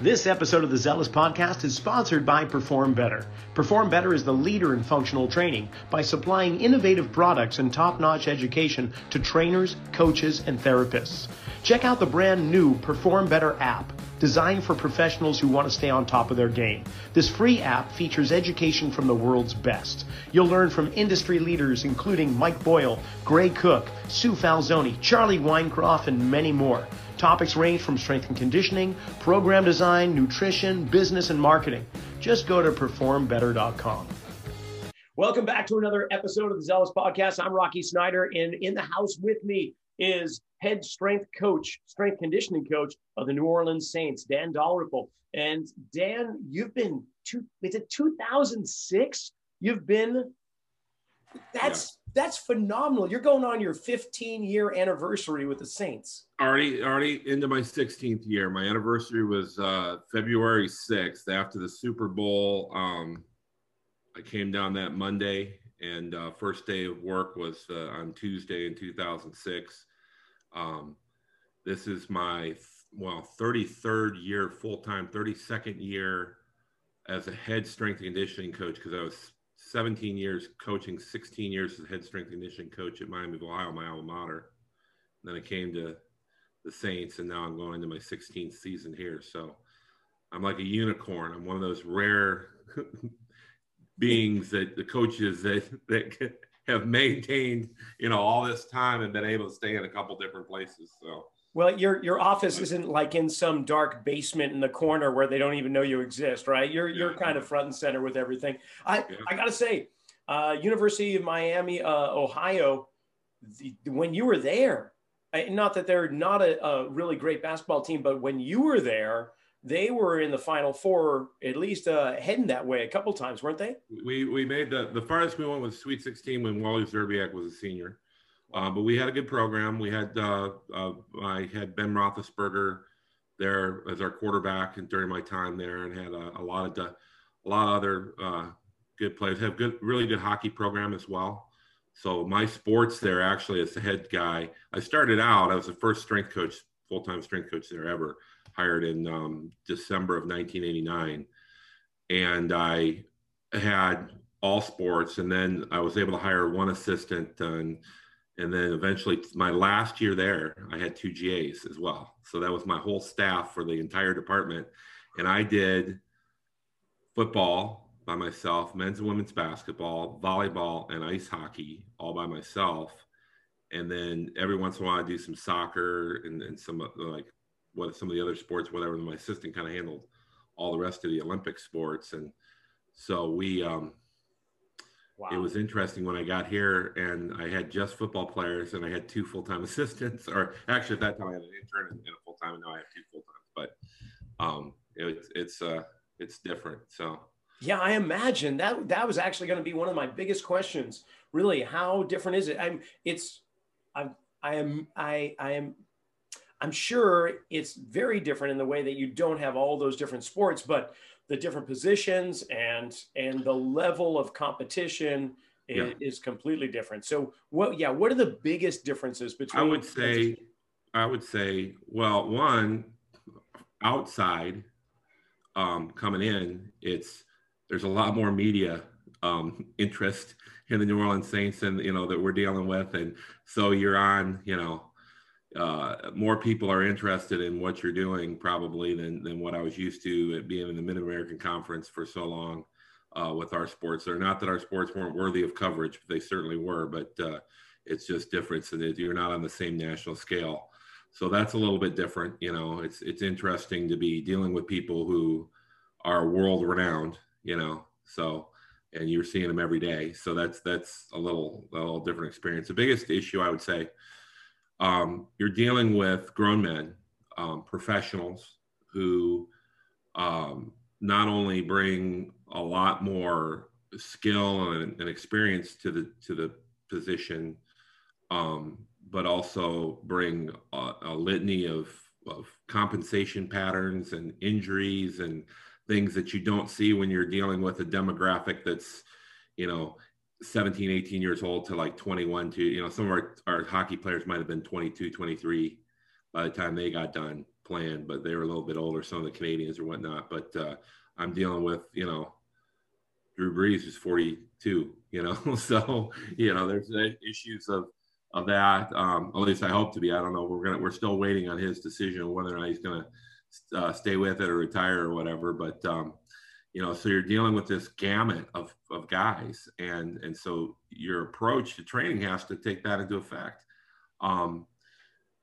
This episode of the Zealous Podcast is sponsored by Perform Better. Perform Better is the leader in functional training by supplying innovative products and top notch education to trainers, coaches, and therapists. Check out the brand new Perform Better app, designed for professionals who want to stay on top of their game. This free app features education from the world's best. You'll learn from industry leaders including Mike Boyle, Gray Cook, Sue Falsone, Charlie Weingroff, and many more. Topics range from strength and conditioning, program design, nutrition, business, and marketing. Just go to performbetter.com. Welcome back to another episode of the Zealous Podcast. I'm Rocky Snyder, and in the house with me is head strength coach, strength conditioning coach of the New Orleans Saints, Dan Dalrymple. And Dan, you've been two, is it 2006? You've been that's. That's phenomenal. You're going on your 15 year anniversary with the Saints. Already, already into my 16th year. My anniversary was uh, February 6th after the Super Bowl. Um, I came down that Monday, and uh, first day of work was uh, on Tuesday in 2006. Um, this is my well 33rd year full time, 32nd year as a head strength and conditioning coach because I was 17 years coaching, 16 years as head strength and conditioning coach at Miami of Ohio, my alma mater. And then I came to the Saints, and now I'm going to my 16th season here. So I'm like a unicorn. I'm one of those rare beings that the coaches that that have maintained, you know, all this time and been able to stay in a couple different places. So well, your your office isn't like in some dark basement in the corner where they don't even know you exist, right? You're yeah. you're kind of front and center with everything. I yeah. I gotta say, uh, University of Miami, uh, Ohio, the, when you were there, I, not that they're not a, a, really great basketball team, but when you were there, they were in the Final Four, at least uh, heading that way a couple times, weren't they? We we made the the farthest we went was Sweet 16 when Wally Szczerbiak was a senior. Uh, but we had a good program. We had uh, uh, I had Ben Roethlisberger there as our quarterback, and during my time there, and had a, a lot of the, a lot of other uh, good players. Have good, really good hockey program as well. So my sports there actually as the head guy. I started out. I was the first strength coach, full time strength coach there ever, hired in um, December of 1989, and I had all sports, and then I was able to hire one assistant and and then eventually my last year there i had two gas as well. So that was my whole staff for the entire department. And i did football by myself men's and women's basketball volleyball and ice hockey all by myself. And then every once in a while i do some soccer and, and some like what some of the other sports whatever my assistant kind of handled all the rest of the olympic sports. And so we um, Wow. It was interesting when I got here and I had just football players and I had two full time assistants, or actually at that time I had an intern and, a full time, and now I have two full times. But um, it, it's uh, it's different. So yeah, I imagine that that was actually going to be one of my biggest questions. Really, how different is it? I'm it's I'm I am I I am I'm sure it's very different in the way that you don't have all those different sports, but the different positions and and the level of competition is, yeah. is completely different. So what yeah, what are the biggest differences between I would say I would say well, one outside um, coming in, it's there's a lot more media um, interest in the New Orleans Saints and you know that we're dealing with, and so you're on you know uh, more people are interested in what you're doing probably than, than what I was used to at being in the Mid American Conference for so long uh, with our sports. They're not that our sports weren't worthy of coverage, but they certainly were. But uh, it's just different, so that you're not on the same national scale. So that's a little bit different. You know, it's it's interesting to be dealing with people who are world renowned. You know, so and you're seeing them every day. So that's that's a little a little different experience. The biggest issue I would say um, you're dealing with grown men, um, professionals who um, not only bring a lot more skill and, and experience to the to the position, um, but also bring a, a litany of, of compensation patterns and injuries and things that you don't see when you're dealing with a demographic that's you know 17, 18 years old to like 21 to, you know, some of our, our hockey players might have been 22, 23 by the time they got done. playing but they were a little bit older, some of the Canadians or whatnot. But uh, I'm dealing with, you know, Drew Brees is 42, you know, so you know there's issues of of that. Um, at least I hope to be. I don't know. We're gonna we're still waiting on his decision whether or not he's gonna uh, stay with it or retire or whatever. But um, you know, so you're dealing with this gamut of of guys, and and so your approach to training has to take that into effect. Um,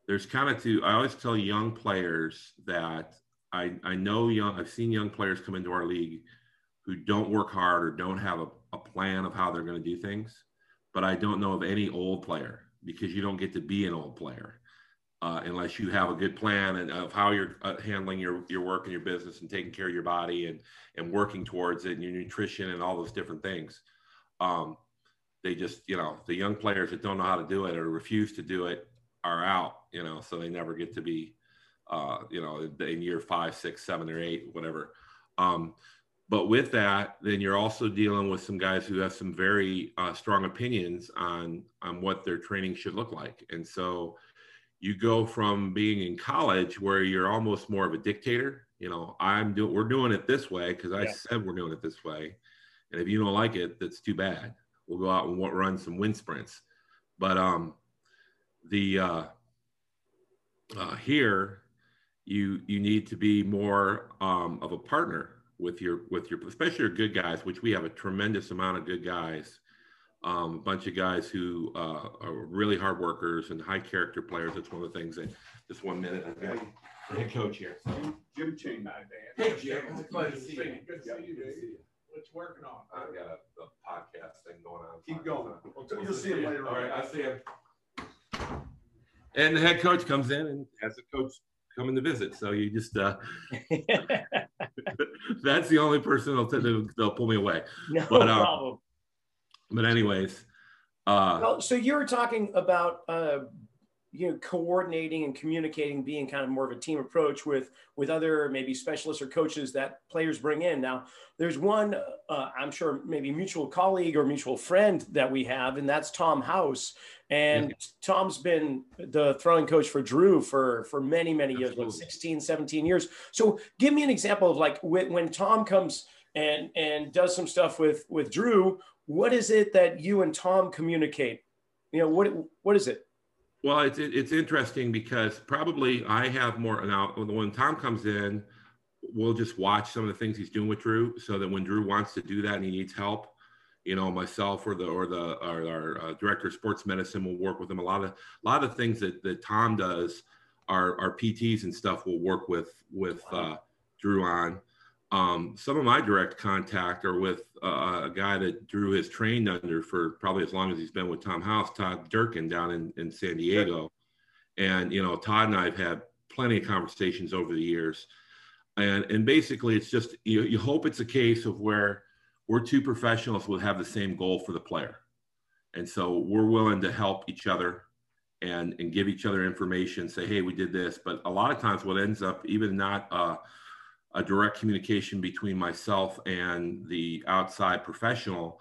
there's kind of two. I always tell young players that I I know young. I've seen young players come into our league who don't work hard or don't have a, a plan of how they're going to do things. But I don't know of any old player because you don't get to be an old player uh, unless you have a good plan and of how you're uh, handling your, your work and your business and taking care of your body and, and working towards it and your nutrition and all those different things. Um, they just, you know, the young players that don't know how to do it or refuse to do it are out, you know, so they never get to be, uh, you know, in year five, six, seven, or eight, whatever. Um, but with that, then you're also dealing with some guys who have some very uh, strong opinions on on what their training should look like, and so you go from being in college where you're almost more of a dictator. You know, I'm doing we're doing it this way because I yeah. said we're doing it this way, and if you don't like it, that's too bad. We'll go out and run some wind sprints, but um, the uh, uh, here you you need to be more um, of a partner with your with your especially your good guys, which we have a tremendous amount of good guys. Um, a bunch of guys who uh, are really hard workers and high character players. That's one of the things that just one minute. I've got head coach here. Jim Chain, my Hey Jim, it's a pleasure to see you. Good to see you, Dave. What's working on? I've got a, a podcast thing going on. Keep going. We'll, you'll see him later on. All right, I see him. And the head coach comes in and has the coach coming to visit. So you just uh, that's the only person they'll, they'll, they'll pull me away. No but, um, problem. But anyways, uh, well, so you were talking about uh, you know coordinating and communicating being kind of more of a team approach with with other maybe specialists or coaches that players bring in. Now there's one uh, i'm sure maybe mutual colleague or mutual friend that we have and that's tom house. And yeah. tom's been the throwing coach for drew for for many many years like 16 17 years. So give me an example of like when, when tom comes and and does some stuff with with drew what is it that you and tom communicate you know what what is it well, it's it's interesting because probably I have more now. When Tom comes in, we'll just watch some of the things he's doing with Drew, so that when Drew wants to do that and he needs help, you know, myself or the or the or our uh, director of sports medicine will work with him. A lot of a lot of things that that Tom does, our our PTs and stuff will work with with uh, Drew on. Um, some of my direct contact are with uh, a guy that Drew has trained under for probably as long as he's been with Tom House, Todd Durkin down in, in San Diego. And, you know, Todd and I have had plenty of conversations over the years. And, and basically, it's just you, you hope it's a case of where we're two professionals will have the same goal for the player. And so we're willing to help each other and, and give each other information, say, hey, we did this. But a lot of times, what ends up even not, uh, a direct communication between myself and the outside professional.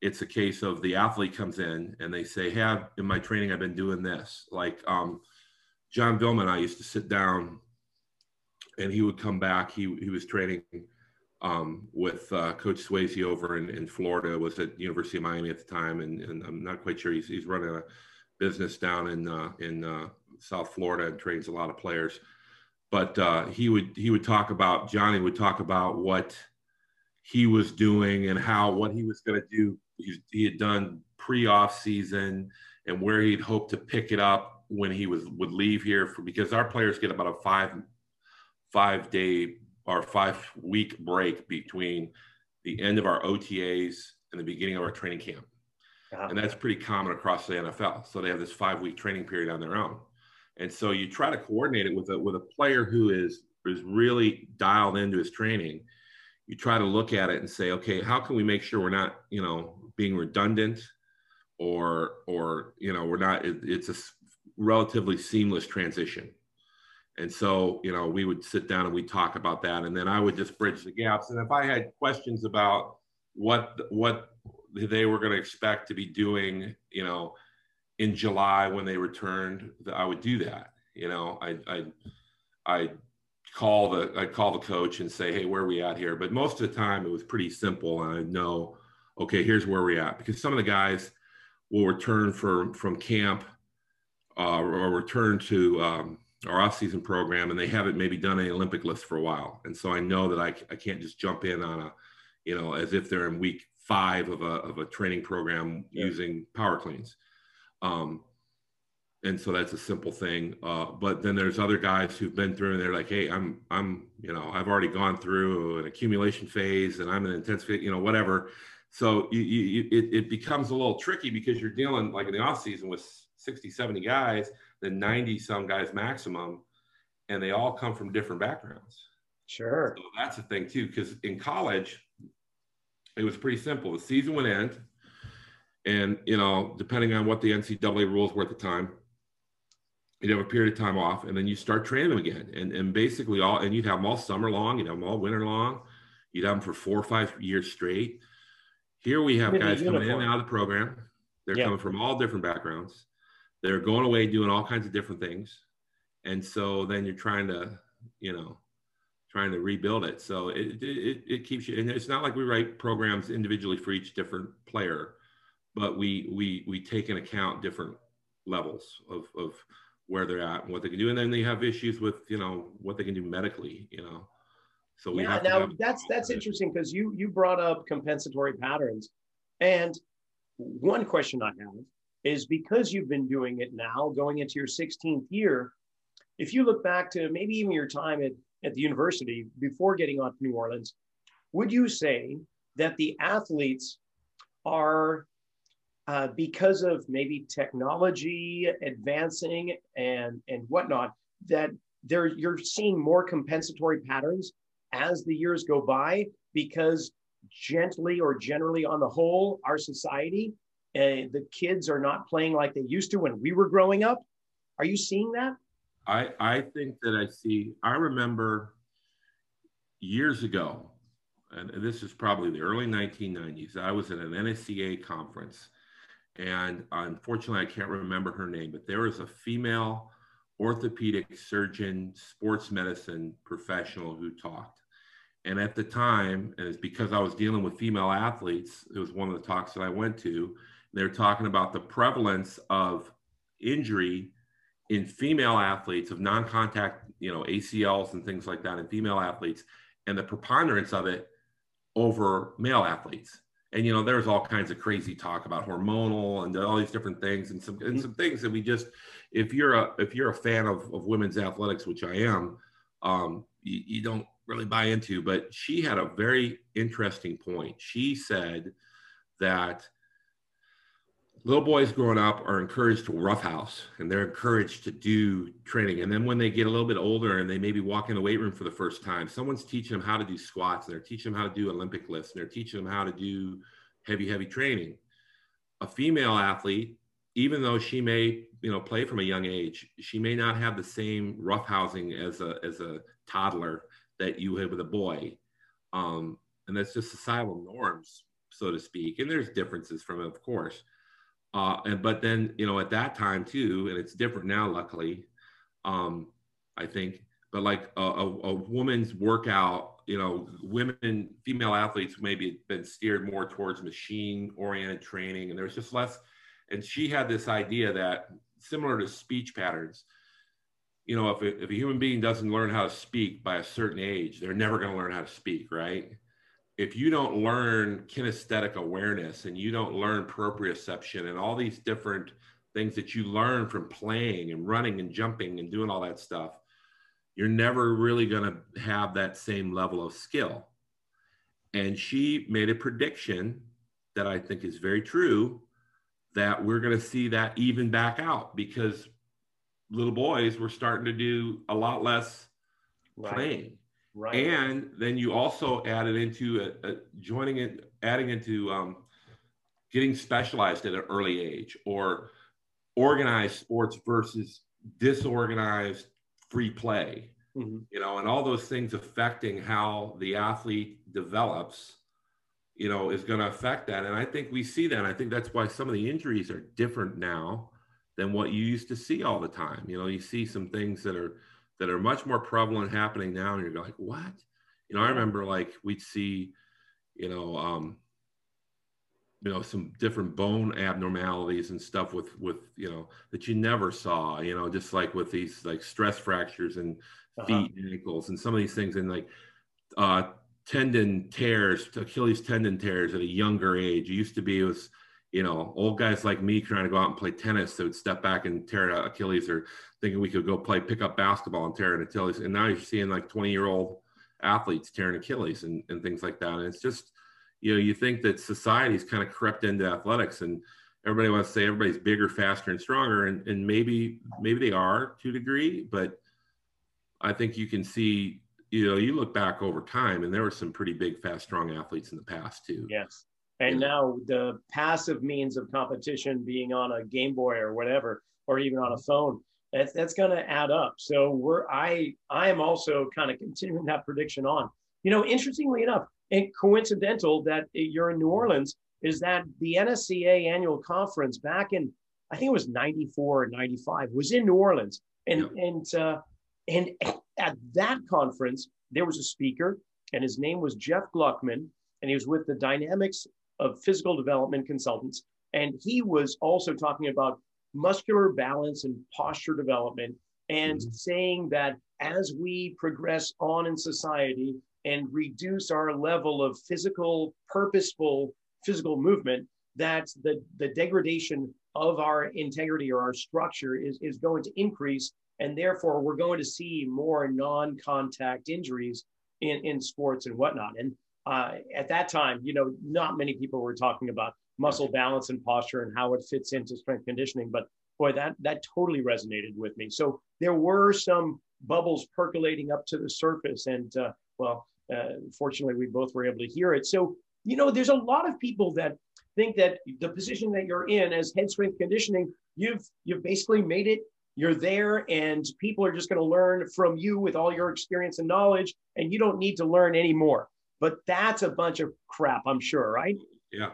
It's a case of the athlete comes in and they say, "Hey, I've, in my training, I've been doing this." Like um, John Vilma, I used to sit down, and he would come back. He he was training um, with uh, Coach Swasey over in, in Florida. Was at University of Miami at the time, and, and I'm not quite sure he's he's running a business down in uh, in uh, South Florida and trains a lot of players but uh, he would he would talk about Johnny would talk about what he was doing and how what he was going to do. He, he, had done pre-off season and where he'd hope to pick it up when he was would leave here for because our players get about a five five day or five week break between the end of our OTAs and the beginning of our training camp. Uh-huh. And that's pretty common across the NFL. So they have this five week training period on their own. And so you try to coordinate it with a with a player who is is really dialed into his training. You try to look at it and say, okay, how can we make sure we're not, you know, being redundant, or or you know, we're not. It, it's a relatively seamless transition. And so, you know, we would sit down and we talk about that, and then I would just bridge the gaps. And if I had questions about what what they were going to expect to be doing, you know, in July when they returned, I would do that. You know, I I I call the I'd call the coach and say, hey, where are we at here? But most of the time it was pretty simple, and I know, okay, here's where we're at because some of the guys will return from from camp uh, or return to um, our off-season program, and they haven't maybe done any Olympic lifts for a while, and so I know that I I can't just jump in on a, you know, as if they're in week five of a of a training program yeah. using power cleans. Um, and so that's a simple thing. Uh, but then there's other guys who've been through and they're like, hey, I'm I'm you know I've already gone through an accumulation phase and I'm an intense you know whatever. So you, you, it, it becomes a little tricky because you're dealing like in the off season with 60, 70 guys, then 90 some guys maximum, and they all come from different backgrounds. Sure. So that's the thing too, because in college, it was pretty simple. The season would end, and you know, depending on what the NCAA rules were at the time, you'd have a period of time off and then you start training them again. And, and basically all and you'd have them all summer long you'd have them all winter long you'd have them for four or five years straight. Here we have guys coming in and out of the program. They're yeah. coming from all different backgrounds. They're going away doing all kinds of different things. And so then you're trying to you know trying to rebuild it. So it, it, it keeps you and it's not like we write programs individually for each different player but we we we take into account different levels of of where they're at and what they can do. And then they have issues with, you know, what they can do medically, you know. So we yeah, now that's that's interesting because you you brought up compensatory patterns. And one question I have is because you've been doing it now, going into your 16th year, if you look back to maybe even your time at, at the university before getting on to New Orleans, would you say that the athletes are uh, because of maybe technology advancing and and whatnot, that there you're seeing more compensatory patterns as the years go by because gently or generally on the whole, our society, uh, the kids are not playing like they used to when we were growing up. Are you seeing that? I, I think that I see, I remember years ago, and this is probably the early 1990s, I was at an NSCA conference and unfortunately, I can't remember her name, but there was a female orthopedic surgeon, sports medicine professional who talked. And at the time, and it's because I was dealing with female athletes, it was one of the talks that I went to. They were talking about the prevalence of injury in female athletes of non-contact, you know, ACLs and things like that in female athletes, and the preponderance of it over male athletes and you know there's all kinds of crazy talk about hormonal and all these different things and some and mm-hmm. some things that we just if you're a if you're a fan of, of women's athletics which i am um, you, you don't really buy into but she had a very interesting point she said that little boys growing up are encouraged to roughhouse and they're encouraged to do training. And then when they get a little bit older and they maybe walk in the weight room for the first time, someone's teaching them how to do squats and they're teaching them how to do Olympic lifts and they're teaching them how to do heavy, heavy training. A female athlete, even though she may, you know, play from a young age, she may not have the same roughhousing as a as a toddler that you had with a boy. Um, and that's just societal norms, so to speak. And there's differences from it, of course uh, and but then you know at that time too, and it's different now, luckily. Um, I think, but like a, a, a woman's workout, you know, women, female athletes maybe been steered more towards machine-oriented training, and there's just less. And she had this idea that similar to speech patterns, you know, if, if a human being doesn't learn how to speak by a certain age, they're never going to learn how to speak, right? If you don't learn kinesthetic awareness and you don't learn proprioception and all these different things that you learn from playing and running and jumping and doing all that stuff, you're never really going to have that same level of skill. And she made a prediction that I think is very true that we're going to see that even back out because little boys were starting to do a lot less right. playing Right. And then you also added into a, a joining it, adding into um, getting specialized at an early age or organized sports versus disorganized free play. Mm-hmm. You know, and all those things affecting how the athlete develops, you know, is going to affect that. And I think we see that. I think that's why some of the injuries are different now than what you used to see all the time. You know, you see some things that are that are much more prevalent happening now. And you're like, what? You know, I remember like we'd see, you know, um, you know, some different bone abnormalities and stuff with with you know that you never saw. You know, just like with these like stress fractures and uh-huh. feet and ankles and some of these things and like uh, tendon tears, Achilles tendon tears at a younger age. It used to be it was you know, old guys like me trying to go out and play tennis that would step back and tear an Achilles or thinking we could go play pickup basketball and tear an Achilles. And now you're seeing like 20 year old athletes tearing Achilles and, and things like that. And it's just, you know, you think that society's kind of crept into athletics and everybody wants to say everybody's bigger, faster, and stronger. And, and maybe, maybe they are to a degree, but I think you can see, you know, you look back over time and there were some pretty big, fast, strong athletes in the past too. Yes. And now the passive means of competition being on a Game Boy or whatever, or even on a phone, that's, that's going to add up. So we're I I am also kind of continuing that prediction on. You know, interestingly enough, and coincidental that you're in New Orleans is that the NSCA annual conference back in I think it was 94 or 95 was in New Orleans. And yeah. and uh, and at that conference there was a speaker and his name was Jeff Gluckman and he was with the Dynamics of physical development consultants. And he was also talking about muscular balance and posture development and mm-hmm. saying that as we progress on in society and reduce our level of physical, purposeful physical movement, that the, the degradation of our integrity or our structure is, is going to increase. And therefore, we're going to see more non contact injuries in, in sports and whatnot. And uh, at that time, you know, not many people were talking about muscle balance and posture and how it fits into strength conditioning. But boy, that that totally resonated with me. So there were some bubbles percolating up to the surface, and uh, well, uh, fortunately, we both were able to hear it. So you know, there's a lot of people that think that the position that you're in as head strength conditioning, you've you've basically made it. You're there, and people are just going to learn from you with all your experience and knowledge, and you don't need to learn anymore. But that's a bunch of crap, I'm sure, right? Yeah.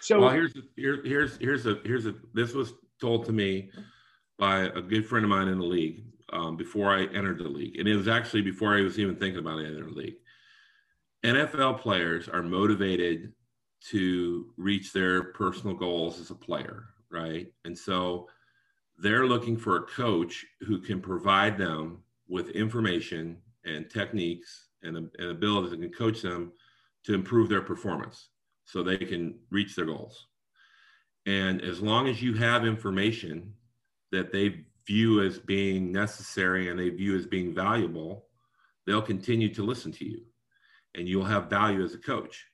So well, here's here, here's here's a here's a this was told to me by a good friend of mine in the league um, before I entered the league, and it was actually before I was even thinking about entering the league. NFL players are motivated to reach their personal goals as a player, right? And so they're looking for a coach who can provide them with information and techniques and, and abilities that can coach them to improve their performance so they can reach their goals. And as long as you have information that they view as being necessary and they view as being valuable, they'll continue to listen to you and you'll have value as a coach.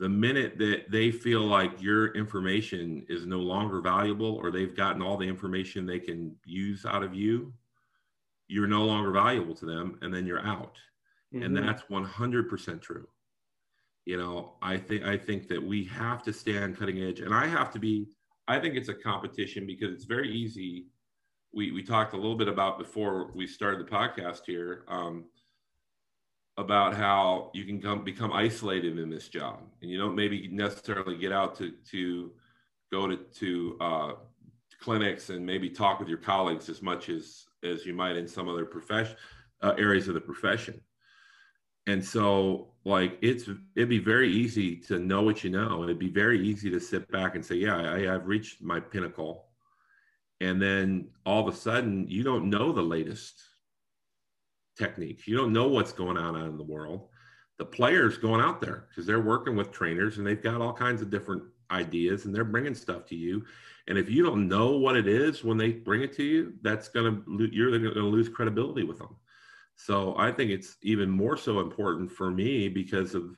The minute that they feel like your information is no longer valuable or they've gotten all the information they can use out of you, you're no longer valuable to them and then you're out mm-hmm. and that's 100% true. You know i think i think that we have to stay on cutting edge and i have to be i think it's a competition because it's very easy. We we talked a little bit about before we started the podcast here um, about how you can come become isolated in this job and you don't maybe necessarily get out to to go to to uh, clinics and maybe talk with your colleagues as much as as you might in some other profession uh, areas of the profession and so like it's it'd be very easy to know what you know. It'd be very easy to sit back and say yeah I, i've reached my pinnacle. And then all of a sudden you don't know the latest techniques you don't know what's going on out in the world. The players going out there because they're working with trainers and they've got all kinds of different ideas and they're bringing stuff to you. And if you don't know what it is when they bring it to you that's going to you're going to lose credibility with them so I think it's even more so important for me because of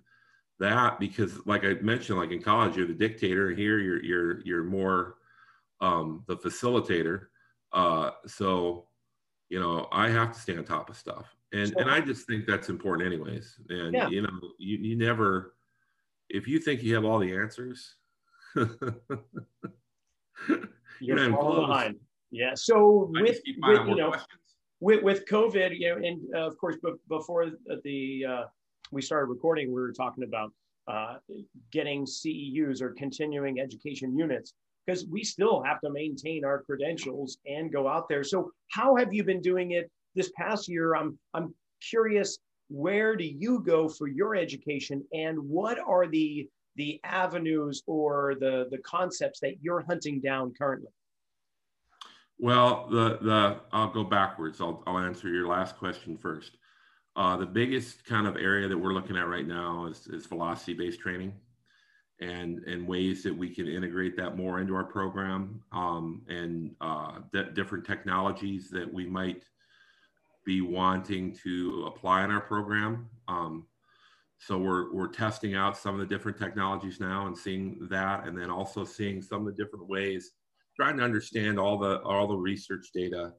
that. Because like I mentioned, like in college, you're the dictator. Here, you're you're you're more um, the facilitator. Uh, so you know, I have to stay on top of stuff, and sure. and I just think that's important, anyways. And yeah. you know, you you never if you think you have all the answers. you're, you're falling behind. Yeah. So with, with you know, questions with, with COVID, you know, and uh, of course, before the uh, we started recording, we were talking about uh, getting CEUs or continuing education units because we still have to maintain our credentials and go out there. So, how have you been doing it this past year, I'm I'm curious, where do you go for your education, and what are the the avenues or the the concepts that you're hunting down currently? Well, the the I'll go backwards. I'll I'll answer your last question first. Uh, the biggest kind of area that we're looking at right now is, is velocity based training and, and ways that we can integrate that more into our program um, and uh, different technologies that we might be wanting to apply in our program. Um, so we're, we're testing out some of the different technologies now and seeing that, and then also seeing some of the different ways, trying to understand all the, all the research data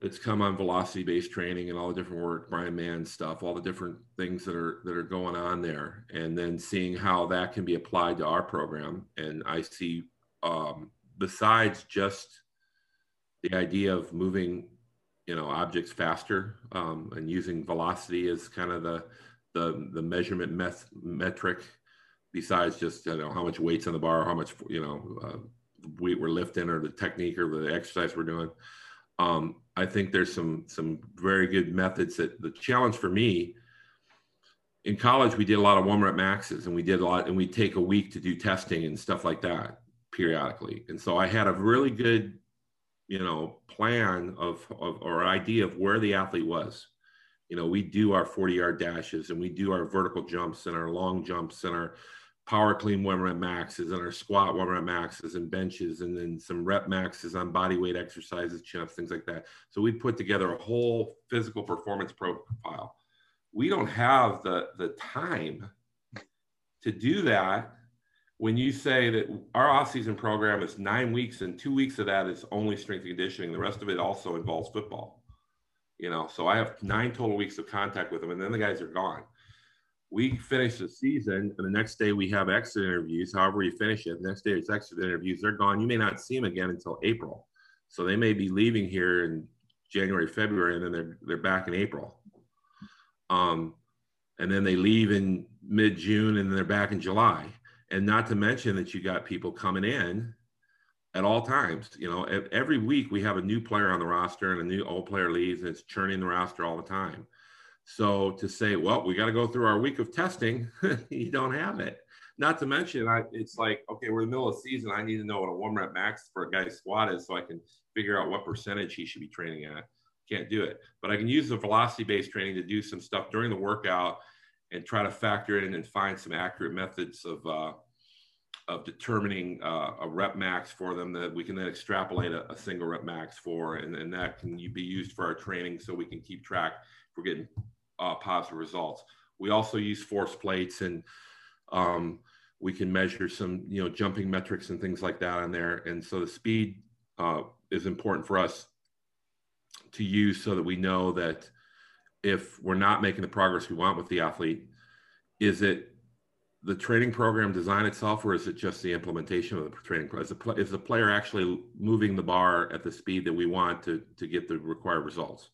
it's come on velocity based training and all the different work bryan mann stuff all the different things that are that are going on there and then seeing how that can be applied to our program. And i see um, besides just the idea of moving you know objects faster um, and using velocity as kind of the the, the measurement meth- metric besides just you know how much weight's on the bar how much you know uh, we're lifting or the technique or the exercise we're doing um, I think there's some some very good methods that the challenge for me in college we did a lot of one rep maxes and we did a lot and we take a week to do testing and stuff like that periodically. And so I had a really good, you know, plan of, of or idea of where the athlete was. You know, we do our 40 yard dashes and we do our vertical jumps and our long jumps and our power clean one rep maxes and our squat one rep maxes and benches and then some rep maxes on body weight exercises, chin ups, things like that. So we put together a whole physical performance profile. We don't have the the time to do that when you say that our off-season program is nine weeks and two weeks of that is only strength and conditioning the rest of it also involves football you know so i have nine total weeks of contact with them and then the guys are gone we finish the season and the next day we have exit interviews however you finish it the next day it's exit interviews they're gone. You may not see them again until april. So they may be leaving here in january february and then they're they're back in april. Um, and then they leave in mid-june and then they're back in july. And not to mention that you got people coming in at all times you know every week we have a new player on the roster and a new old player leaves and it's churning the roster all the time so to say, well, we got to go through our week of testing, you don't have it. Not to mention, I, it's like, okay, we're in the middle of the season. I need to know what a one rep max for a guy's squat is so I can figure out what percentage he should be training at. Can't do it. But I can use the velocity based training to do some stuff during the workout and try to factor in and find some accurate methods of, uh, of determining uh, a rep max for them that we can then extrapolate a, a single rep max for, and, and that can be used for our training so we can keep track. If we're getting uh, positive results. We also use force plates and um, we can measure some, you know, jumping metrics and things like that on there. And so the speed uh, is important for us to use so that we know that if we're not making the progress we want with the athlete, is it the training program design itself, or is it just the implementation of the training? Is the, is the player actually moving the bar at the speed that we want to, to get the required results?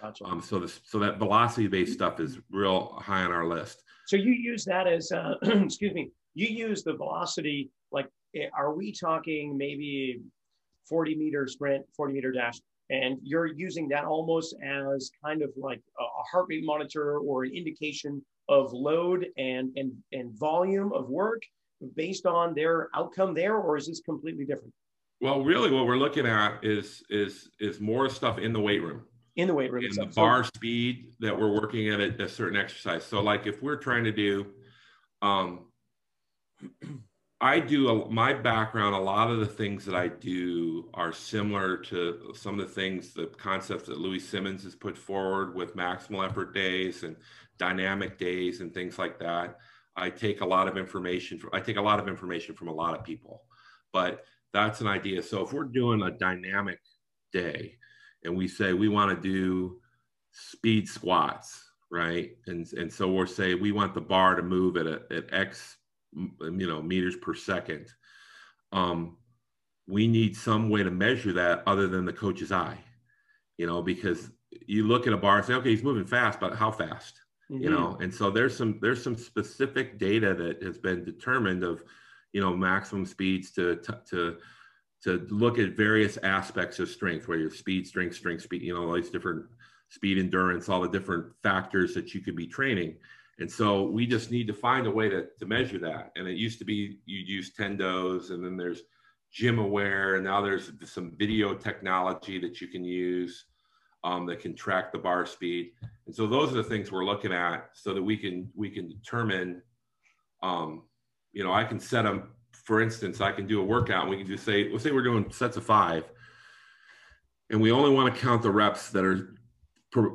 Gotcha. Um, so this, so that velocity based stuff is real high on our list. So you use that as, uh, excuse me, you use the velocity, like, eh, are we talking maybe 40 meter sprint, 40 meter dash, and you're using that almost as kind of like a heart rate monitor or an indication of load and, and, and volume of work based on their outcome there, or is this completely different? Well, really what we're looking at is, is, is more stuff in the weight room in the weight room. In the bar speed that we're working at a, a, certain exercise. So, like if we're trying to do, um, I do a, my background. A lot of the things that I do are similar to some of the things, the concepts that Louie Simmons has put forward with maximal effort days and dynamic days and things like that. I take a lot of information. From, I take a lot of information from a lot of people, but that's an idea. So if we're doing a dynamic day, and we say we want to do speed squats, right? And and so we'll say we want the bar to move at a, at X, you know, meters per second. Um, we need some way to measure that other than the coach's eye, you know, because you look at a bar and say, okay, he's moving fast, but how fast? Mm-hmm. You know, and so there's some there's some specific data that has been determined of, you know, maximum speeds to to to look at various aspects of strength, where your speed, strength, strength, speed, you know, all these different speed, endurance, all the different factors that you could be training. And so we just need to find a way to, to measure that. And it used to be you'd use Tendos, and then there's GymAware, and now there's some video technology that you can use um, that can track the bar speed. And so those are the things we're looking at so that we can we can determine. Um, you know, I can set them. For instance, I can do a workout, and we can just say, let's say we're doing sets of five, and we only want to count the reps that are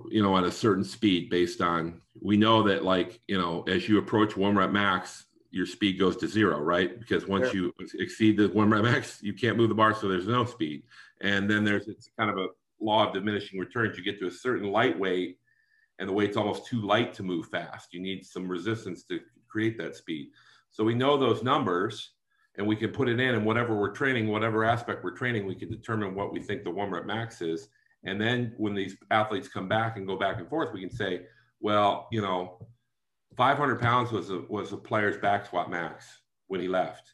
you know, at a certain speed based on, we know that like, you know, as you approach one rep max, your speed goes to zero, right? Because once you exceed the one rep max, you can't move the bar. So there's no speed. And then there's, it's kind of a law of diminishing returns. You get to a certain light weight and the weight's almost too light to move fast. You need some resistance to create that speed. So we know those numbers and we can put it in and whatever we're training, whatever aspect we're training, we can determine what we think the one rep max is and then when these athletes come back and go back and forth, we can say, well, you know, 500 pounds was a, was a player's back squat max when he left.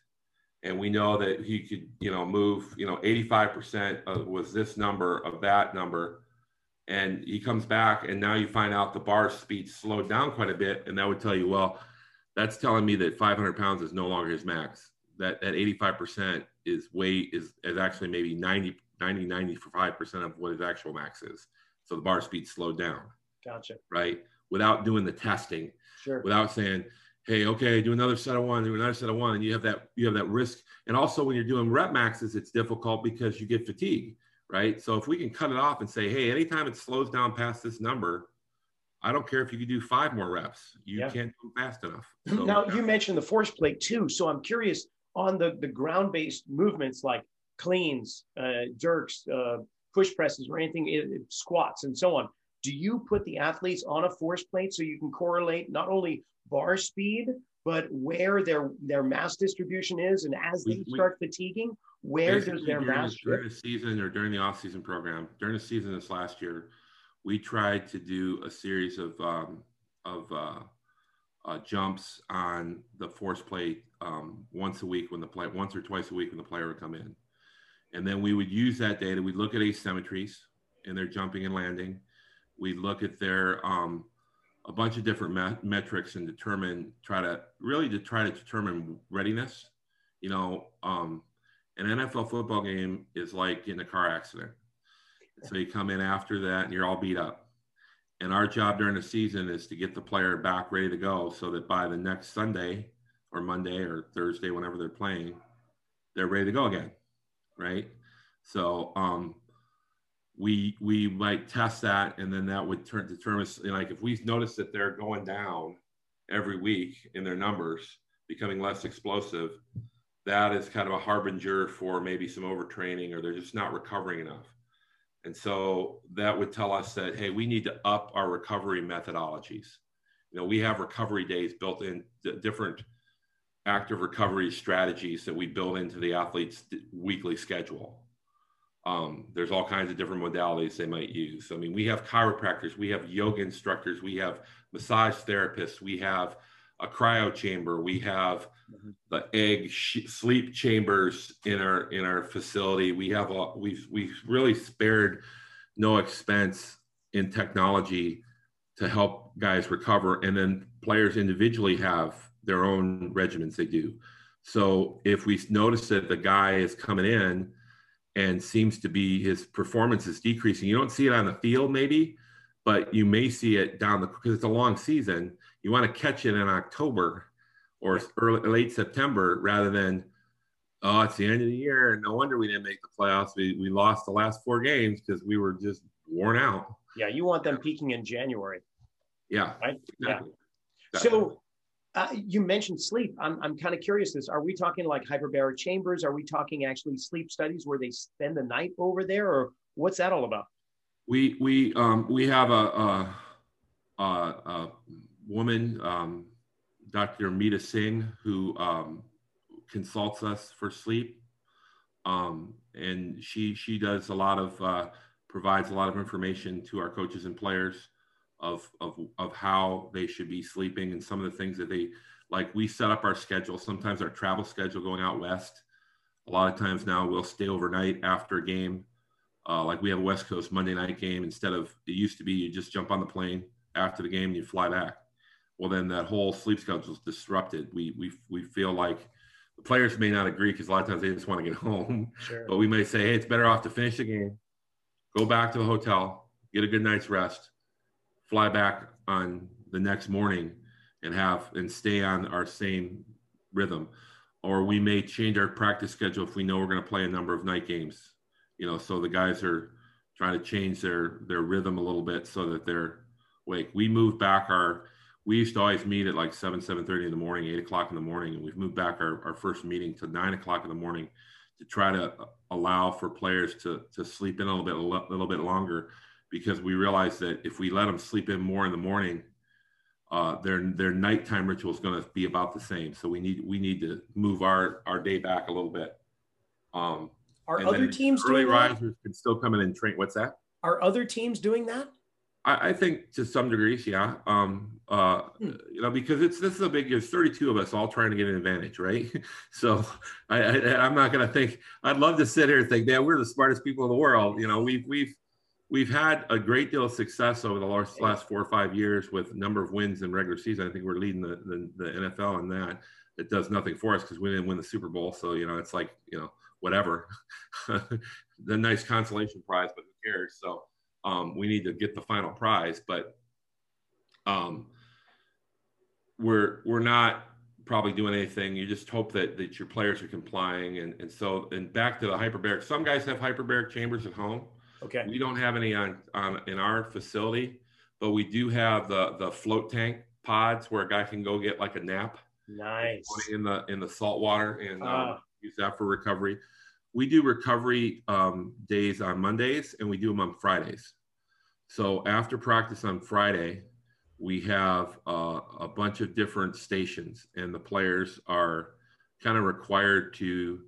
And we know that he could, you know, move, you know, 85% was this number of that number. And he comes back and now you find out the bar speed slowed down quite a bit. And that would tell you, well, that's telling me that 500 pounds is no longer his max. That that 85% is weight is, is actually maybe 90 90, 95% of what his actual max is. So the bar speed slowed down. Gotcha. Right. Without doing the testing. Sure. Without saying, hey, okay, do another set of one, do another set of one. And you have that, you have that risk. And also when you're doing rep maxes, it's difficult because you get fatigue. Right. So if we can cut it off and say, hey, anytime it slows down past this number, I don't care if you could do five more reps. You yeah. can't do fast enough. So, now you mentioned the force plate too. So I'm curious on the, the ground-based movements like cleans, uh, jerks, uh, push presses, or anything, uh, squats, and so on. Do you put the athletes on a force plate so you can correlate not only bar speed, but where their their mass distribution is, and as they we, start we, fatiguing, where does their mass during the season or during the off-season program? During the season this last year, we tried to do a series of um, of uh, uh, jumps on the force plate um, once a week when the play once or twice a week when the player would come in. And then we would use that data. We'd look at asymmetries in their jumping and landing. We'd look at their um, a bunch of different met- metrics and determine, try to really to try to determine readiness. You know, um, an NFL football game is like in a car accident. So you come in after that and you're all beat up. And our job during the season is to get the player back ready to go so that by the next Sunday or Monday or Thursday, whenever they're playing, they're ready to go again right? So um, we we might test that, and then that would turn determine like if we notice that they're going down every week in their numbers, becoming less explosive, that is kind of a harbinger for maybe some overtraining or they're just not recovering enough. And so that would tell us that hey, we need to up our recovery methodologies. You know, we have recovery days built in different active recovery strategies that we build into the athlete's weekly schedule. Um, there's all kinds of different modalities they might use. I mean, we have chiropractors, we have yoga instructors, we have massage therapists, we have a cryo chamber, we have mm-hmm. the egg sh- sleep chambers in our in our facility. We have a, we've we've really spared no expense in technology to help guys recover, and then players individually have their own regimens they do. So if we notice that the guy is coming in and seems to be his performance is decreasing, you don't see it on the field maybe, but you may see it down the because it's a long season. You want to catch it in October or early late September rather than oh it's the end of the year and no wonder we didn't make the playoffs. We we lost the last four games because we were just worn out. Yeah, you want them peaking in January. Yeah. Right. Exactly. Yeah. So uh, you mentioned sleep. I'm, I'm kind of curious. This are we talking like hyperbaric chambers? Are we talking actually sleep studies where they spend the night over there, or what's that all about? We we um, we have a, a, a, a woman, um, Dr. Meeta Singh, who um, consults us for sleep, um, and she she does a lot of uh, provides a lot of information to our coaches and players of, of, of how they should be sleeping and some of the things that they like we set up our schedule sometimes our travel schedule going out west A lot of times now we'll stay overnight after a game. Uh, like we have a West Coast Monday night game. Instead of it used to be you just jump on the plane after the game and you fly back. Well, then that whole sleep schedule is disrupted. We we we feel like the players may not agree because a lot of times they just want to get home. Sure. But we may say, hey, it's better off to finish the game, go back to the hotel, get a good night's rest, fly back on the next morning, and have and stay on our same rhythm. Or we may change our practice schedule if we know we're going to play a number of night games. You know, so the guys are trying to change their their rhythm a little bit so that they're awake. We move back our we used to always meet at like 7 7.30 in the morning 8 o'clock in the morning and we've moved back our, our first meeting to 9 o'clock in the morning to try to allow for players to, to sleep in a little bit a little bit longer because we realize that if we let them sleep in more in the morning uh, their their nighttime ritual is going to be about the same so we need we need to move our our day back a little bit um, are other teams early risers can still come in and train what's that are other teams doing that I, I think to some degrees, yeah. Um, uh, hmm. You know, because it's this is a big. There's 32 of us all trying to get an advantage, right? So I, I am not going to think. I'd love to sit here and think, man, we're the smartest people in the world. You know, we've we've we've had a great deal of success over the last last four or five years with number of wins in regular season. I think we're leading the the, the NFL in that. It does nothing for us because we didn't win the Super Bowl. So you know, it's like you know whatever. the nice consolation prize, but who cares? So um, we need to get the final prize, but um, we're we're not probably doing anything. You just hope that that your players are complying, and and so and back to the hyperbaric. Some guys have hyperbaric chambers at home. Okay. We don't have any on on in our facility, but we do have the the float tank pods where a guy can go get like a nap. Nice. In the in the salt water and uh, use that for recovery we do recovery um, days on Mondays and we do them on Fridays. So after practice on Friday, we have uh, a bunch of different stations, and the players are kind of required to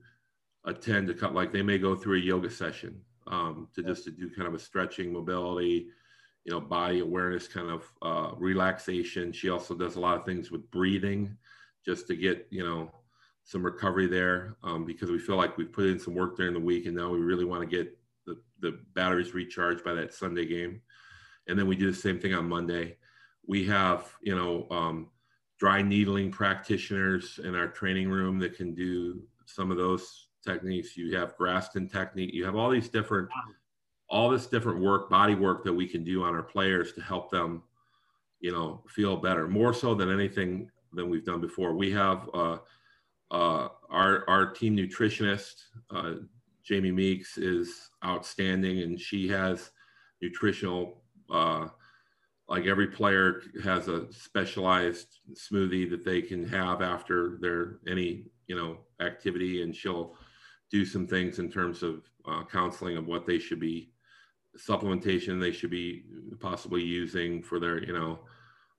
attend to cut like they may go through a yoga session um, to just to do kind of a stretching mobility you know body awareness kind of uh, relaxation she also does a lot of things with breathing just to get you know some recovery there um, because we feel like we've put in some work during the week and now we really want to get the, the batteries recharged by that Sunday game. And then we do the same thing on Monday. We have, you know, um, dry needling practitioners in our training room that can do some of those techniques. You have Graston technique. You have all these different, all this different work, body work that we can do on our players to help them, you know, feel better. More so than anything than we've done before. We have uh, uh, our our team nutritionist, uh, Jamie Meeks, is outstanding, and she has nutritional. Uh, like every player has a specialized smoothie that they can have after their any you know activity, and she'll do some things in terms of uh, counseling of what they should be supplementation they should be possibly using for their you know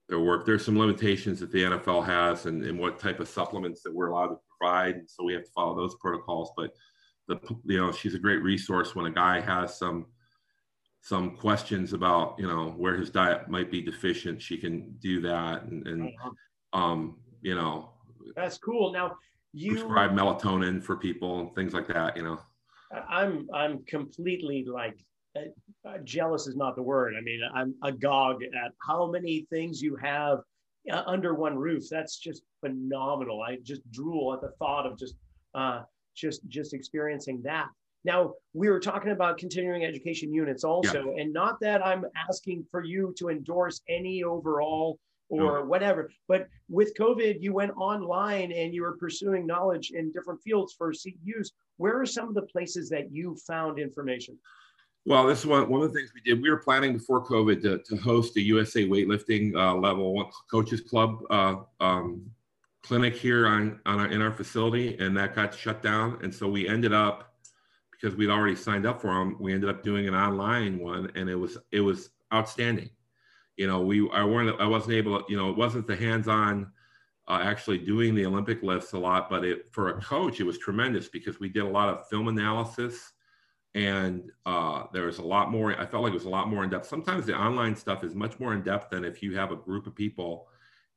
their work. There's some limitations that the NFL has and, and what type of supplements that we're allowed to provide. So we have to follow those protocols. But the you know she's a great resource when a guy has some some questions about you know where his diet might be deficient. She can do that and, and um, you know that's cool. Now you prescribe melatonin for people and things like that. You know, I'm I'm completely like uh, uh, jealous is not the word. I mean, I'm agog at how many things you have uh, under one roof. That's just phenomenal. I just drool at the thought of just uh, just just experiencing that. Now we were talking about continuing education units also, yeah. and not that I'm asking for you to endorse any overall or whatever, but with COVID, you went online and you were pursuing knowledge in different fields for CEUs. Where are some of the places that you found information? Well, this is one, one of the things we did. We were planning before COVID to, to host a USA weightlifting uh, level one coaches club uh, um, clinic here on, on our, in our facility, and that got shut down. And so we ended up because we'd already signed up for them. We ended up doing an online one, and it was it was outstanding. You know, we I weren't I wasn't able to, you know it wasn't the hands-on uh, actually doing the Olympic lifts a lot, but it for a coach it was tremendous because we did a lot of film analysis and uh, there was a lot more i felt like it was a lot more in depth sometimes the online stuff is much more in depth than if you have a group of people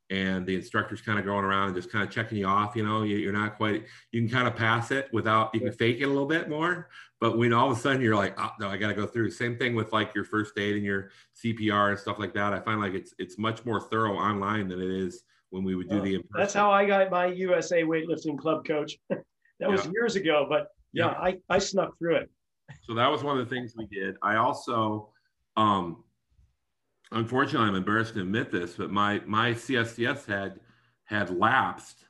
and the instructor's kind of going around and just kind of checking you off. You know, you, are not quite. You can kind of pass it without. You can fake it a little bit more, but when all of a sudden you're like, oh no, I got to go through. Same thing with like your first aid and your CPR and stuff like that. I find like it's it's much more thorough online than it is when we would do the. That's how I got my USA weightlifting club coach. that was yeah. years ago, but yeah, yeah, I I snuck through it. So that was one of the things we did. I also. um unfortunately, I'm embarrassed to admit this, but my my CSCS had had lapsed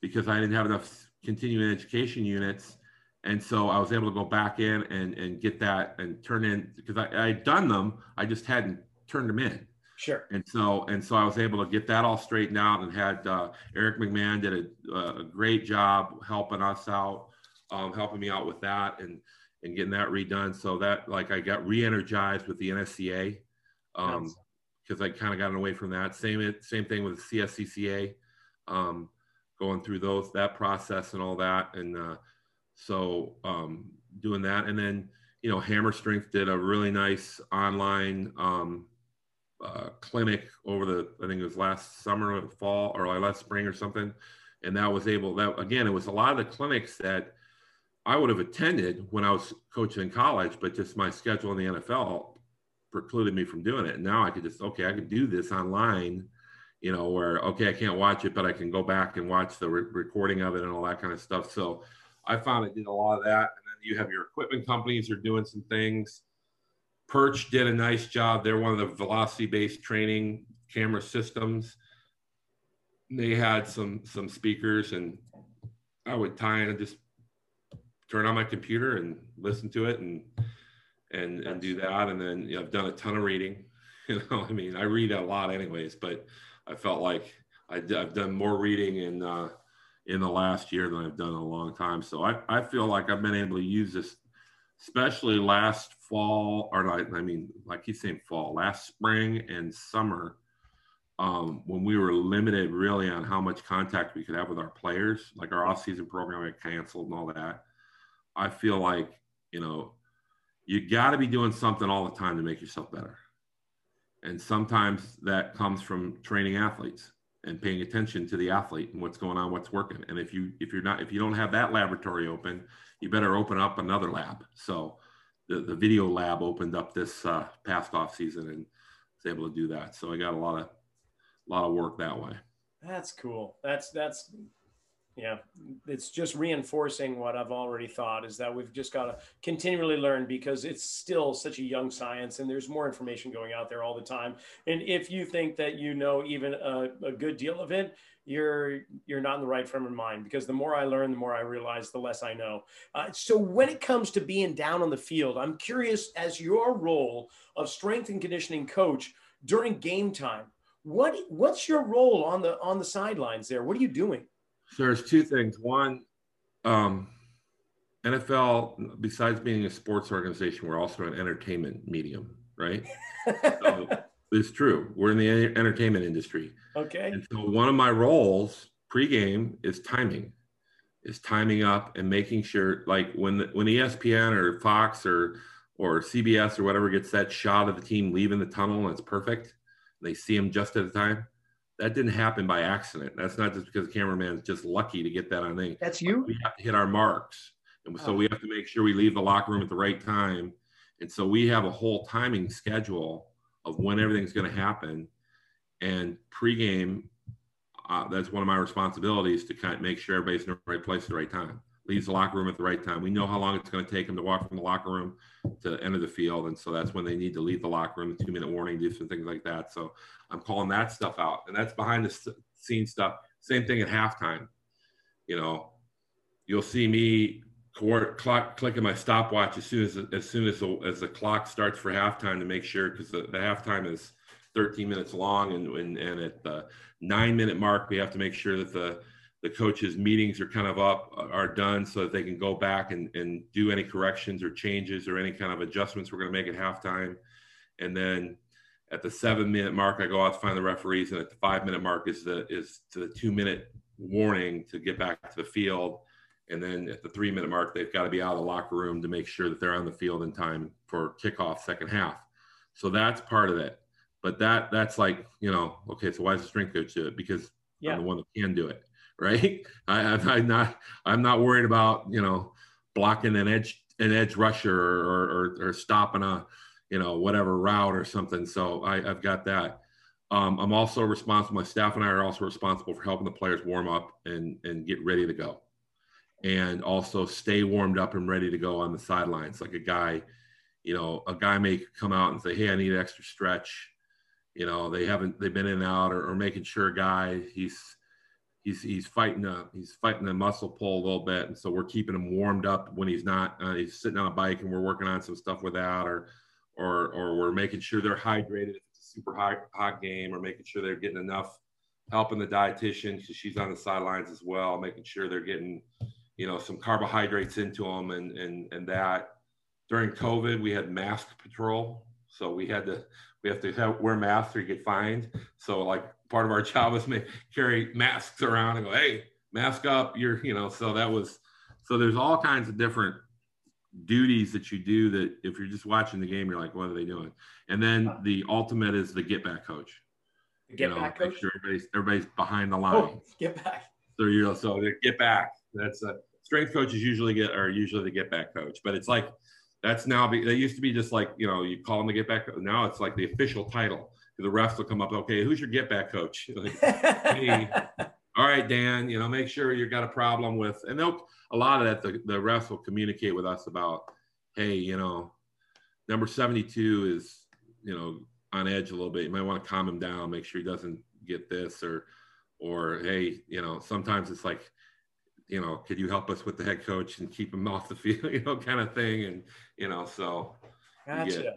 because I didn't have enough continuing education units, and so I was able to go back in and and get that and turn in because I I had done them, I just hadn't turned them in. Sure. And so and so I was able to get that all straightened out and had uh, Eric McMahon did a, a, great job helping us out, um, helping me out with that and and getting that redone. So that like I got re-energized with the NSCA um, because I kind of gotten away from that. Same same thing with the CSCCA, um, going through those that process and all that, and uh, so um, doing that, and then you know Hammer Strength did a really nice online um, uh, clinic over the I think it was last summer or fall or last spring or something, and that was able that again it was a lot of the clinics that I would have attended when I was coaching in college, but just my schedule in the NFL precluded me from doing it. Now I could just okay, I could do this online, you know, where okay, I can't watch it, but I can go back and watch the re- recording of it and all that kind of stuff. So I found I did a lot of that. And then you have your equipment companies are doing some things. Perch did a nice job. They're one of the velocity-based training camera systems. They had some some speakers, and I would tie in and just turn on my computer and listen to it and and and do that. And then you know, I've done a ton of reading. You know, I mean, I read a lot anyways, but I felt like I, have done more reading in uh, in the last year than I've done in a long time. So I, I feel like I've been able to use this, especially last fall, or not, I mean, like he's saying fall, last spring and summer, um, when we were limited really on how much contact we could have with our players, like our off-season program got canceled and all that. I feel like, you know, you got to be doing something all the time to make yourself better. And sometimes that comes from training athletes and paying attention to the athlete and what's going on, what's working. And if you if you're not if you don't have that laboratory open, you better open up another lab. So the, the video lab opened up this uh, past off season and was able to do that. So I got a lot of a lot of work that way. That's cool. That's that's yeah, it's just reinforcing what I've already thought is that we've just got to continually learn because it's still such a young science and there's more information going out there all the time. And if you think that you know even a, a good deal of it, you're you're not in the right frame of mind because the more I learn, the more I realize, the less I know. Uh, so when it comes to being down on the field, I'm curious as your role of strength and conditioning coach during game time. What what's your role on the on the sidelines there? What are you doing? So there's two things. One, um, NFL, besides being a sports organization, we're also an entertainment medium, right? so it's true. We're in the entertainment industry. Okay. And so one of my roles pregame is timing, is timing up and making sure, like when the, when ESPN or Fox or or CBS or whatever gets that shot of the team leaving the tunnel and it's perfect, they see them just at a time that didn't happen by accident. That's not just because the cameraman is just lucky to get that on thing. That's you. We have to hit our marks, and so oh. we have to make sure we leave the locker room at the right time. And so we have a whole timing schedule of when everything's going to happen. And pregame, uh, that's one of my responsibilities to kind of make sure everybody's in the right place at the right time leaves the locker room at the right time. We know how long it's going to take them to walk from the locker room to enter the field. And so that's when they need to leave the locker room, the two minute warning, do some things like that. So I'm calling that stuff out. And that's behind the scenes stuff. Same thing at halftime. You know, you'll see me clock clicking my stopwatch as soon as as soon as the, as the clock starts for halftime to make sure because the, the halftime is 13 minutes long and, and and at the nine minute mark we have to make sure that the the coaches meetings are kind of up are done so that they can go back and, and do any corrections or changes or any kind of adjustments we're going to make at halftime. And then at the seven minute mark i go out to find the referees and at the five minute mark is the is to the two minute warning to get back to the field. And then at the three minute mark they've got to be out of the locker room to make sure that they're on the field in time for kickoff second half. So that's part of it. But that that's like you know okay so why does the strength coach do it? Because yeah. i'm the one that can do it right? I, i'm not i'm not worried about you know blocking an edge an edge rusher or or, or stopping a you know whatever route or something. So I, i've got that. Um, i'm also responsible my staff and i are also responsible for helping the players warm up and and get ready to go. And also stay warmed up and ready to go on the sidelines. Like a guy you know a guy may come out and say hey i need an extra stretch. You know they haven't they've been in and out or, or making sure a guy he's he's he's fighting a he's fighting a muscle pull a little bit. And so we're keeping him warmed up when he's not uh, he's sitting on a bike and we're working on some stuff with that or or or we're making sure they're hydrated if it's a super hot hot game or making sure they're getting enough helping the dietitian because she's on the sidelines as well making sure they're getting you know some carbohydrates into them and and and that. During covid we had mask patrol. So we had to we have to have, wear masks or get fined. So like part of our job was to carry masks around and go, hey, mask up. You're, you know, so that was, so there's all kinds of different duties that you do that if you're just watching the game, you're like, what are they doing? And then the ultimate is the get back coach. Get you know, back coach. Sure everybody's, everybody's behind the oh, line. Oh, get back. So you're so get back. That's a strength coaches usually get are usually the get back coach, but it's like that's now be, that used to be just like you know you call them to get back. Now it's like the official title. The refs will come up. Okay, who's your get back coach? Like, hey, all right, Dan. You know, make sure you got a problem with, and they'll a lot of that. The, the refs will communicate with us about, hey, you know, number seventy two is you know on edge a little bit. You might want to calm him down. Make sure he doesn't get this or or hey, you know, sometimes it's like you know, could you help us with the head coach and keep him off the field, you know, kind of thing. And, you know, so gotcha.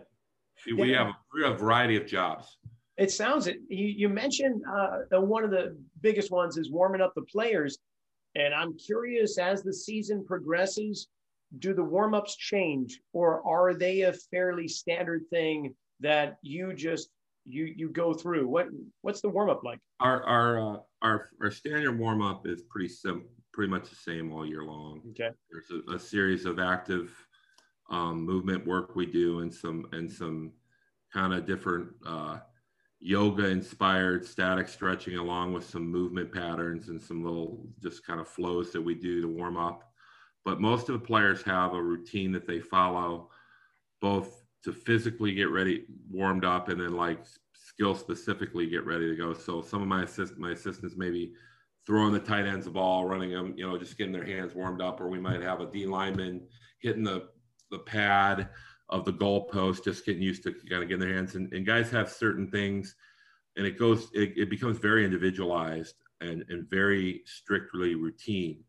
We, we have, a, we have a variety of jobs. It sounds it. You, you mentioned uh, one of the biggest ones is warming up the players. And I'm curious as the season progresses, do the warm ups change or are they a fairly standard thing that you just you you go through what what's the warm up like our our uh, our our standard warm up is pretty simple pretty much the same all year long. Okay. There's a, a series of active um, movement work we do and some and some kind of different uh, yoga inspired static stretching along with some movement patterns and some little just kind of flows that we do to warm up. But most of the players have a routine that they follow both to physically get ready, warmed up, and then like skill specifically get ready to go. So some of my assist my assistants maybe throwing the tight ends the ball, running them, you know, just getting their hands warmed up, or we might have a D lineman hitting the the pad of the goalpost, just getting used to kind of getting their hands. And, and guys have certain things, and it goes, it, it becomes very individualized and, and very strictly routine.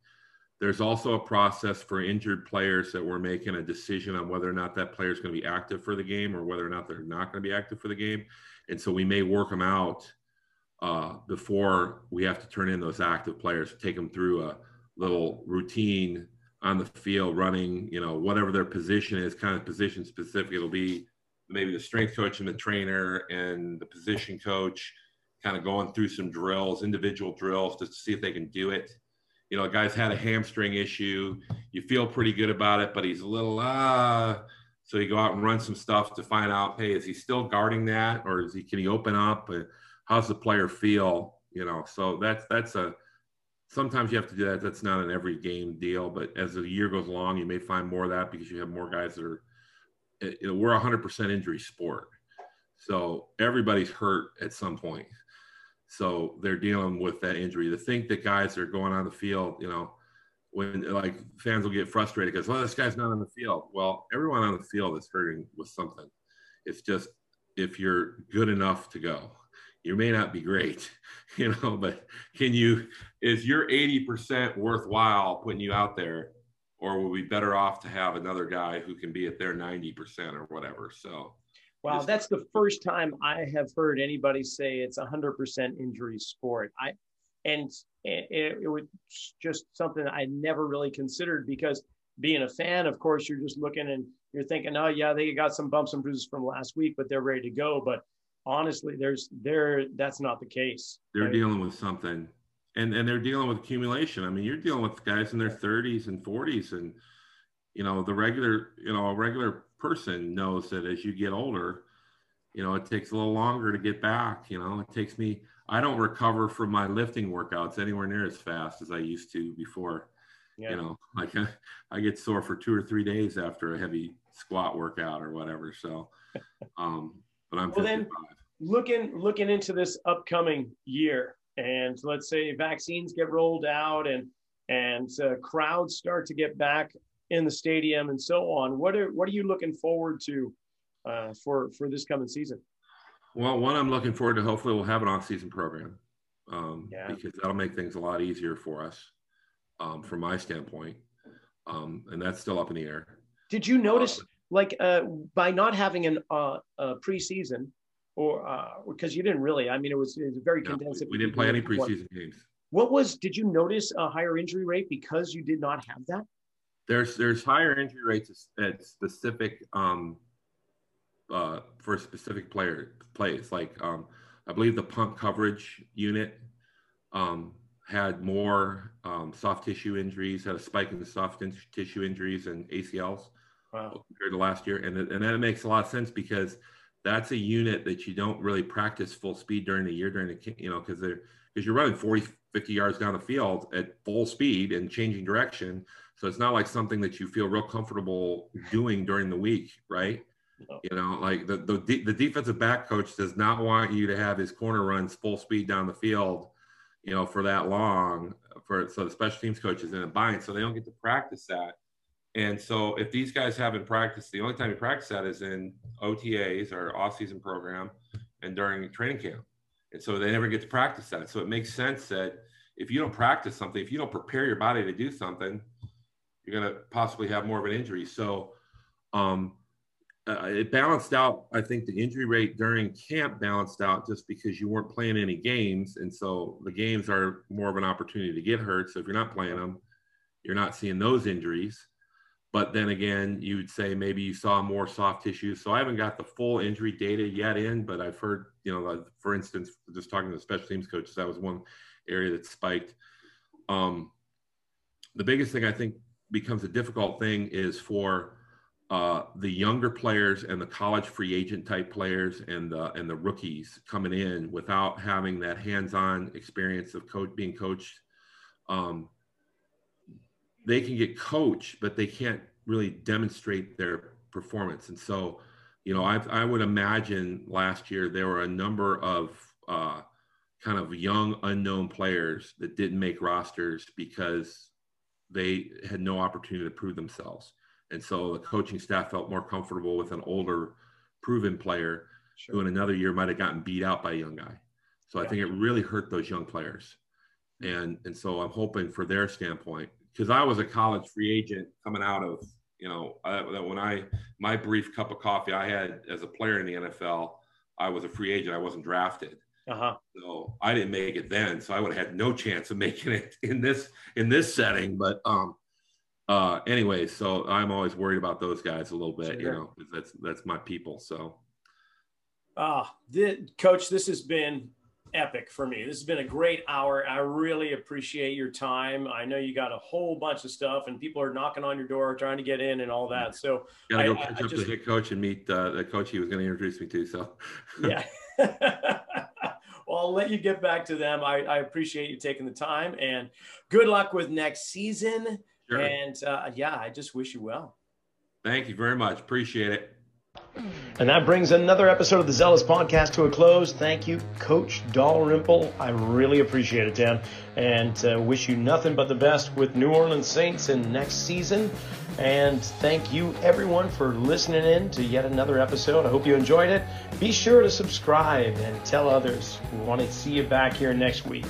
There's also a process for injured players that we're making a decision on whether or not that player is going to be active for the game or whether or not they're not going to be active for the game. And so we may work them out uh, before we have to turn in those active players, take them through a little routine on the field, running, you know, whatever their position is, kind of position specific. It'll be maybe the strength coach and the trainer and the position coach kind of going through some drills, individual drills, just to see if they can do it. You know, a guy's had a hamstring issue. You feel pretty good about it, but he's a little ah. Uh, so you go out and run some stuff to find out, hey, is he still guarding that, or is he can he open up? how's the player feel? You know, so that's that's a sometimes you have to do that. That's not an every game deal, but as the year goes along, you may find more of that because you have more guys that are. Eh, it, it, we're a hundred percent injury sport, so everybody's hurt at some point. So they're dealing with that injury. To think that guys are going on the field, you know, when like fans will get frustrated because, well, oh, this guy's not on the field. Well, everyone on the field is hurting with something. It's just if you're good enough to go you may not be great, you know, but can you, is your 80% worthwhile putting you out there? Or will we be better off to have another guy who can be at their 90% or whatever? So, wow, just, that's the first time I have heard anybody say it's a 100% injury sport. I, and it, it was just something I never really considered because being a fan, of course, you're just looking and you're thinking, oh, yeah, they got some bumps and bruises from last week, but they're ready to go. But honestly, there's there that's not the case. They're right? dealing with something, and and they're dealing with accumulation. I mean, you're dealing with guys in their 30s and 40s, and you know the regular, you know, a regular person knows that as you get older, you know, it takes a little longer to get back. You know, it takes me. I don't recover from my lifting workouts anywhere near as fast as I used to before. Yeah. You know, like I get sore for two or three days after a heavy squat workout or whatever. So, um, but I'm well, 55. Then looking looking into this upcoming year, and let's say vaccines get rolled out and and uh, crowds start to get back in the stadium and so on. What are what are you looking forward to uh, for for this coming season? Well, one I'm looking forward to. Hopefully, we'll have an off-season program um, yeah. because that'll make things a lot easier for us um, from my standpoint, um, and that's still up in the air. Did you notice, uh, like, uh, by not having an uh, a preseason, or because uh, you didn't really? I mean, it was, it was very no, condensed. We didn't play any preseason what, games. What was? Did you notice a higher injury rate because you did not have that? There's there's higher injury rates at specific um, uh, for specific player plays. Like um, I believe the punt coverage unit um, had more um, soft tissue injuries, had a spike in the soft in- tissue injuries and ACLs wow. compared to last year, and and that makes a lot of sense because that's a unit that you don't really practice full speed during the year during the you know because they're because you're running 40 50 yards down the field at full speed and changing direction so it's not like something that you feel real comfortable doing during the week right you know, like the, the the defensive back coach does not want you to have his corner runs full speed down the field, you know, for that long. For so the special teams coach is in a bind, so they don't get to practice that. And so if these guys haven't practiced, the only time you practice that is in OTAs or off-season program and during training camp. And so they never get to practice that. So it makes sense that if you don't practice something, if you don't prepare your body to do something, you're going to possibly have more of an injury. So um, uh, it balanced out. I think the injury rate during camp balanced out just because you weren't playing any games, and so the games are more of an opportunity to get hurt. So if you're not playing them, you're not seeing those injuries. But then again, you would say maybe you saw more soft tissue. So I haven't got the full injury data yet in, but I've heard, you know, for instance, just talking to the special teams coaches, that was one area that spiked. Um, the biggest thing I think becomes a difficult thing is for uh, the younger players and the college free agent type players and the and the rookies coming in without having that hands-on experience of coach being coached um, they can get coached but they can't really demonstrate their performance and so you know i i would imagine last year there were a number of uh, kind of young unknown players that didn't make rosters because they had no opportunity to prove themselves and so the coaching staff felt more comfortable with an older, proven player sure. who in another year might have gotten beat out by a young guy. So yeah. I think it really hurt those young players. And, and so I'm hoping for their standpoint, because I was a college free agent coming out of, you know, I, when I, my brief cup of coffee I had as a player in the NFL, I was a free agent. I wasn't drafted. Uh-huh. So I didn't make it then. So I would have had no chance of making it in this, in this setting. But, um, uh anyway so i'm always worried about those guys a little bit sure. you know because that's that's my people so ah uh, coach this has been epic for me this has been a great hour i really appreciate your time i know you got a whole bunch of stuff and people are knocking on your door trying to get in and all that so gotta go I, catch I, up just, the head coach and meet uh, the coach he was going to introduce me to so yeah well i'll let you get back to them I, I appreciate you taking the time and good luck with next season Sure. And uh, yeah, I just wish you well. Thank you very much. Appreciate it. And that brings another episode of the Zealous Podcast to a close. Thank you, Coach Dalrymple. I really appreciate it, Dan. And uh, wish you nothing but the best with New Orleans Saints in next season. And thank you, everyone, for listening in to yet another episode. I hope you enjoyed it. Be sure to subscribe and tell others. We want to see you back here next week.